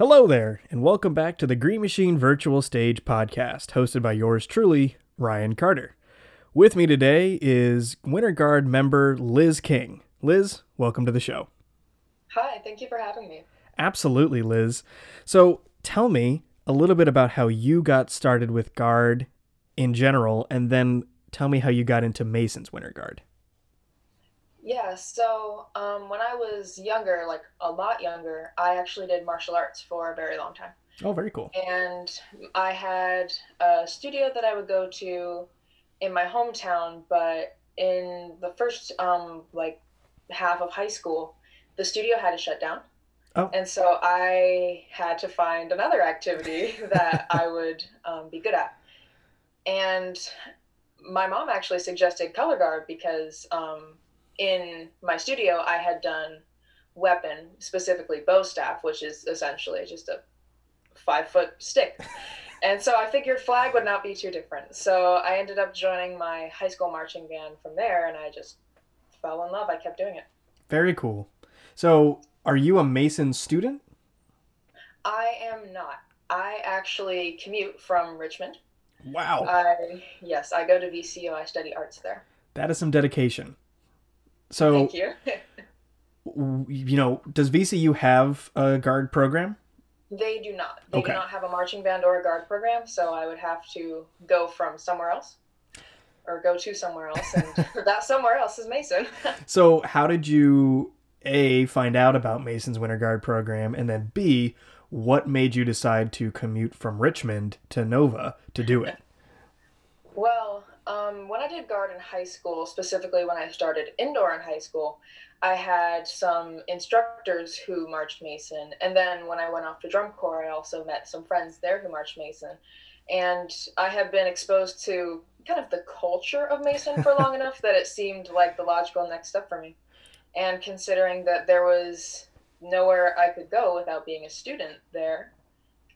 Hello there, and welcome back to the Green Machine Virtual Stage podcast, hosted by yours truly, Ryan Carter. With me today is Winter Guard member Liz King. Liz, welcome to the show. Hi, thank you for having me. Absolutely, Liz. So tell me a little bit about how you got started with Guard in general, and then tell me how you got into Mason's Winter Guard. Yeah, so um, when I was younger, like a lot younger, I actually did martial arts for a very long time. Oh, very cool. And I had a studio that I would go to in my hometown, but in the first um, like half of high school, the studio had to shut down. Oh. And so I had to find another activity that I would um, be good at. And my mom actually suggested color guard because um, in my studio I had done weapon, specifically bow staff, which is essentially just a five foot stick. and so I figured flag would not be too different. So I ended up joining my high school marching band from there, and I just fell in love. I kept doing it. Very cool. So, are you a Mason student? I am not. I actually commute from Richmond. Wow. I yes, I go to VCU. I study arts there. That is some dedication. So, Thank you. you know, does VCU have a guard program? they do not. They Okay. do not have a marching band or a guard program, so I would have to go from somewhere else or go to somewhere else, and that somewhere else is Mason. So, how did you A find out about Mason's Winter Guard program and then B what made you decide to commute from Richmond to Nova to do it? Um, when I did guard in high school, specifically when I started indoor in high school, I had some instructors who marched Mason. And then when I went off to drum corps, I also met some friends there who marched Mason. And I had been exposed to kind of the culture of Mason for long enough that it seemed like the logical next step for me. And considering that there was nowhere I could go without being a student there,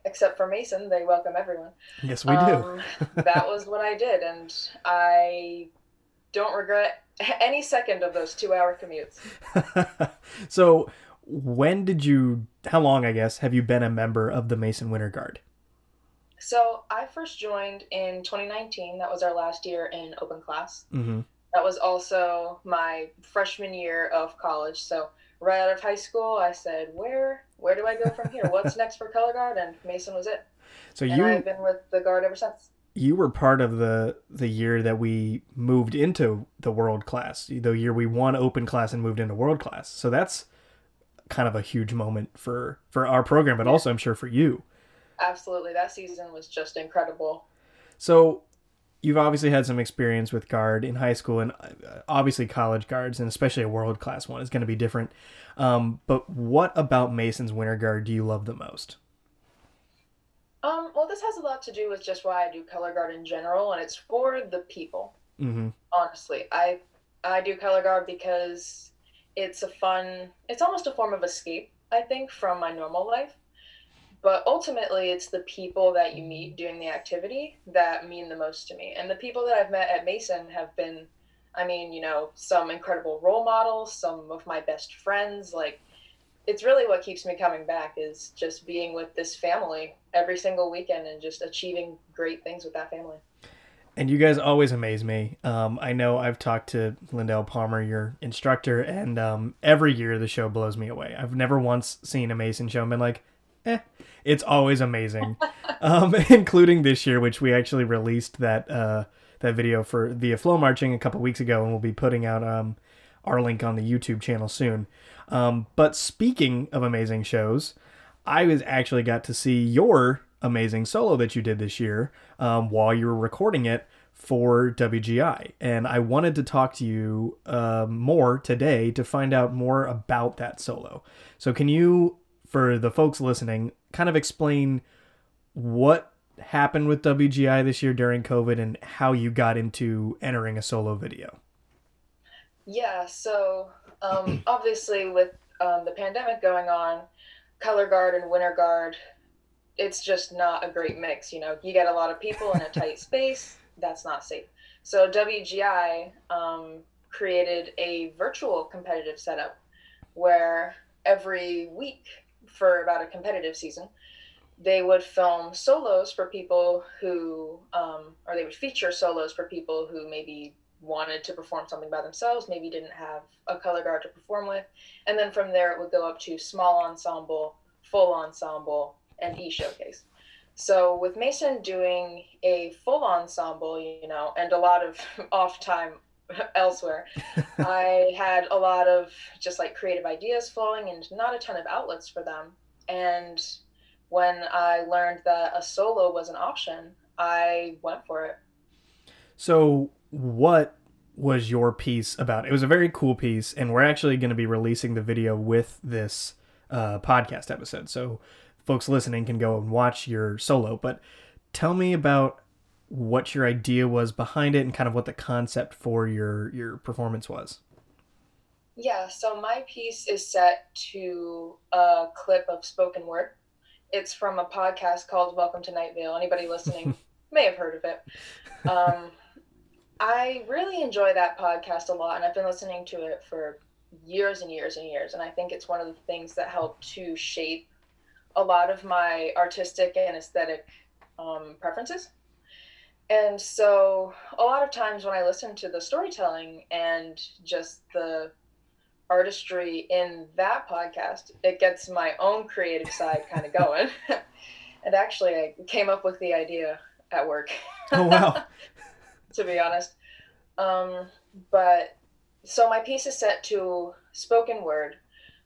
except for Mason, they welcome everyone Yes, we do. um, that was what I did, and I don't regret any second of those two-hour commutes. so, when did you how long, I guess, have you been a member of the Mason Winter Guard? So I first joined in 2019. That was our last year in open class. Mhm. That was also my freshman year of college. So right out of high school, I said, "Where, where do I go from here? What's next for color guard?" And Mason was it. So And you I've been with the guard ever since. you were part of the the year that we moved into the world class the year we won open class and moved into world class so that's kind of a huge moment for for our program but also i'm sure for you Absolutely, that season was just incredible. so you've obviously had some experience with guard in high school and uh, obviously college guards and especially a world class one is going to be different um, but what about mason's winter guard do you love the most Um, well, this has a lot to do with just why I do color guard in general, and it's for the people. mm-hmm. Honestly, I I do color guard because it's a fun. It's almost a form of escape, I think, from my normal life. But ultimately, it's the people that you meet doing the activity that mean the most to me. And the people that I've met at Mason have been, I mean, you know, some incredible role models, some of my best friends. Like, it's really what keeps me coming back is just being with this family every single weekend and just achieving great things with that family. and you guys always amaze me. Um, I know I've talked to Lindell Palmer, your instructor, and um, every year the show blows me away. I've never once seen a Mason show and been like, eh. It's always amazing, um, including this year, which we actually released that uh, that video for via Flow Marching a couple weeks ago, and we'll be putting out um, our link on the YouTube channel soon. Um, but speaking of amazing shows, I was actually got to see your amazing solo that you did this year um, while you were recording it for WGI, and I wanted to talk to you um, more today to find out more about that solo. So, can you, for the folks listening, kind of explain what happened with WGI this year during COVID and how you got into entering a solo video? Yeah, so um, obviously with um, the pandemic going on, color guard and winter guard, it's just not a great mix. You know, you get a lot of people in a tight space. That's not safe. So WGI um, created a virtual competitive setup where every week for about a competitive season, they would film solos for people who, um, or they would feature solos for people who maybe wanted to perform something by themselves, maybe didn't have a color guard to perform with. And then from there, it would go up to small ensemble, full ensemble, and e showcase. So with Mason doing a full ensemble, you know, and a lot of off time elsewhere, I had a lot of just like creative ideas flowing and not a ton of outlets for them. And when I learned that a solo was an option, I went for it. So, what was your piece about? It was a very cool piece, and we're actually going to be releasing the video with this uh, podcast episode. So, folks listening can go and watch your solo. But tell me about what your idea was behind it and kind of what the concept for your your performance was. Yeah, so my piece is set to a clip of spoken word. It's from a podcast called Welcome to Night Vale. Anybody listening may have heard of it. Um, I really enjoy that podcast a lot, and I've been listening to it for years and years and years. And I think it's one of the things that helped to shape a lot of my artistic and aesthetic um, preferences. And so, a lot of times when I listen to the storytelling and just the artistry in that podcast, it gets my own creative side kind of going. and actually, I came up with the idea at work. Oh, wow. to be honest. Um, but so my piece is set to spoken word,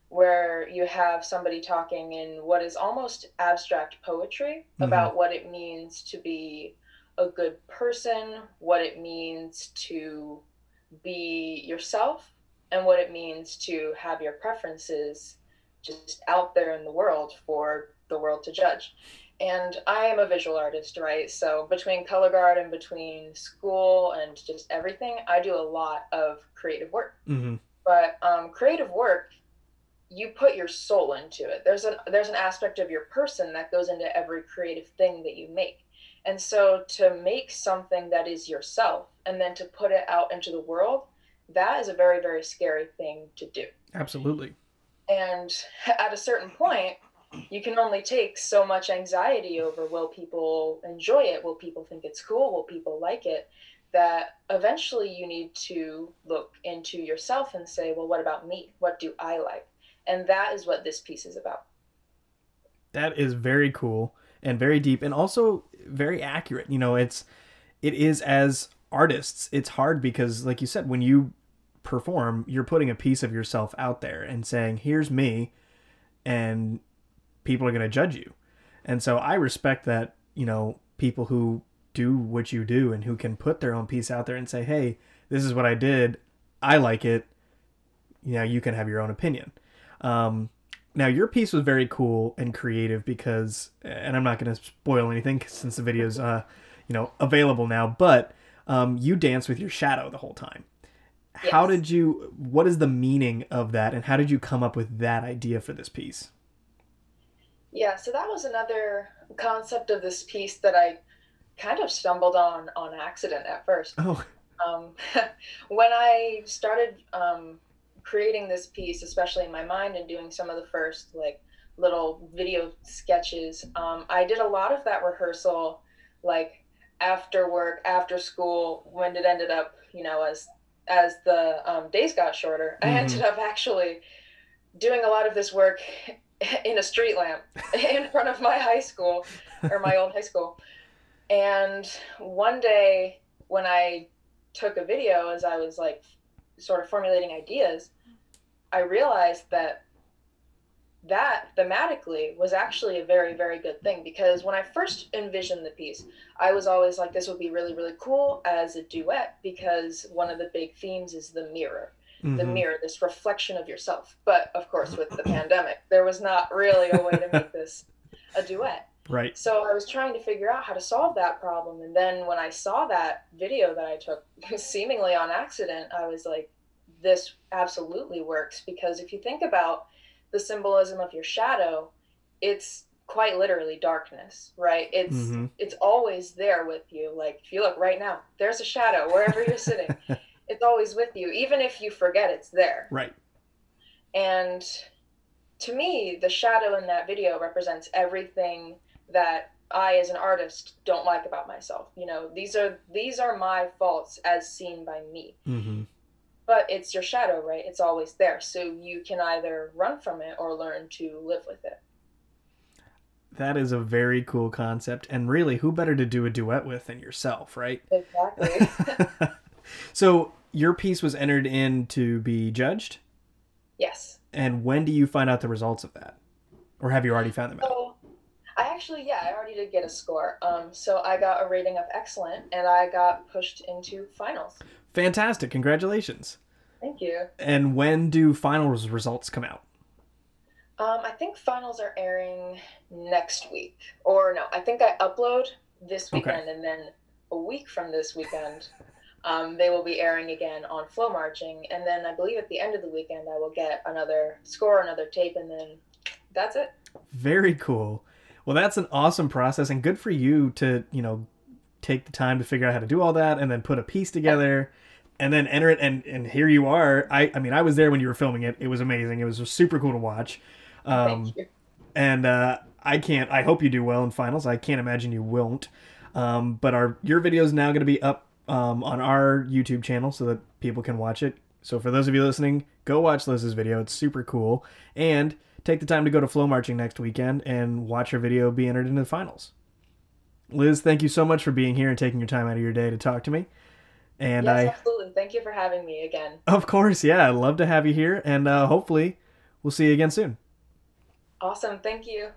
where you have somebody talking in what is almost abstract poetry mm-hmm. about what it means to be a good person, what it means to be yourself, and what it means to have your preferences just out there in the world for the world to judge. And I am a visual artist, right? So between color guard and between school and just everything, I do a lot of creative work. Mm-hmm. But um, creative work you put your soul into it. There's an there's an aspect of your person that goes into every creative thing that you make. And so to make something that is yourself and then to put it out into the world, that is a very very scary thing to do. Absolutely. And at a certain point, you can only take so much anxiety over will people enjoy it? Will people think it's cool? Will people like it? That eventually you need to look into yourself and say, well, what about me? What do I like? And that is what this piece is about. That is very cool and very deep and also very accurate. You know, it's it is as artists, it's hard because like you said when you perform, you're putting a piece of yourself out there and saying, "Here's me." And people are going to judge you. And so I respect that, you know, people who do what you do and who can put their own piece out there and say, "Hey, this is what I did. I like it." You know, you can have your own opinion. Um, now your piece was very cool and creative because, and I'm not going to spoil anything since the video's, uh, you know, available now. But um, you dance with your shadow the whole time. Yes. How did you? What is the meaning of that, and how did you come up with that idea for this piece? Yeah, so that was another concept of this piece that I kind of stumbled on on accident at first. Oh. Um, when I started um, creating this piece, especially in my mind, and doing some of the first like little video sketches, um, I did a lot of that rehearsal, like after work, after school, when it ended up, you know, as as the um, days got shorter, mm-hmm. I ended up actually doing a lot of this work in a street lamp in front of my high school or my old high school. And one day when I took a video as I was like sort of formulating ideas, I realized that that thematically was actually a very very good thing because when i first envisioned the piece i was always like this would be really really cool as a duet because one of the big themes is the mirror mm-hmm. the mirror this reflection of yourself. But of course with the pandemic there was not really a way to make this a duet. Right. So i was trying to figure out how to solve that problem. And then when i saw that video that i took seemingly on accident i was like this absolutely works because if you think about the symbolism of your shadow, it's quite literally darkness, right? It's mm-hmm. it's always there with you. Like if you look right now, there's a shadow wherever you're sitting. it's always with you, even if you forget it's there. Right. And to me, the shadow in that video represents everything that I as an artist don't like about myself. You know, these are these are my faults as seen by me. Mm-hmm. But it's your shadow, right? It's always there. So you can either run from it or learn to live with it. That is a very cool concept. And really, who better to do a duet with than yourself, right? Exactly. so your piece was entered in to be judged? yes. And when do you find out the results of that? Or have you already found them out? So I actually, yeah, I already did get a score. Um, so I got a rating of excellent, and I got pushed into finals. Fantastic. Congratulations. Thank you. And when do finals results come out? Um, I think finals are airing next week, or no, I think I upload this Okay. weekend, and then a week from this weekend, um, they will be airing again on Flow Marching, and then I believe at the end of the weekend I will get another score, another tape, and then that's it. Very cool. Well, that's an awesome process and good for you to, you know, take the time to figure out how to do all that and then put a piece together and then enter it and and here you are. I I mean, I was there when you were filming it. It was amazing. It was super cool to watch. Um and uh I can't I hope you do well in finals. I can't imagine you won't. Um but our your video is now going to be up um on our YouTube channel so that people can watch it. So for those of you listening, go watch Liz's video. It's super cool. And take the time to go to Flow Marching next weekend and watch her video be entered into the finals. Liz, thank you so much for being here and taking your time out of your day to talk to me. And yes, I, absolutely. Thank you for having me again. of course, yeah, I'd love to have you here, and uh, hopefully, we'll see you again soon. Awesome. Thank you.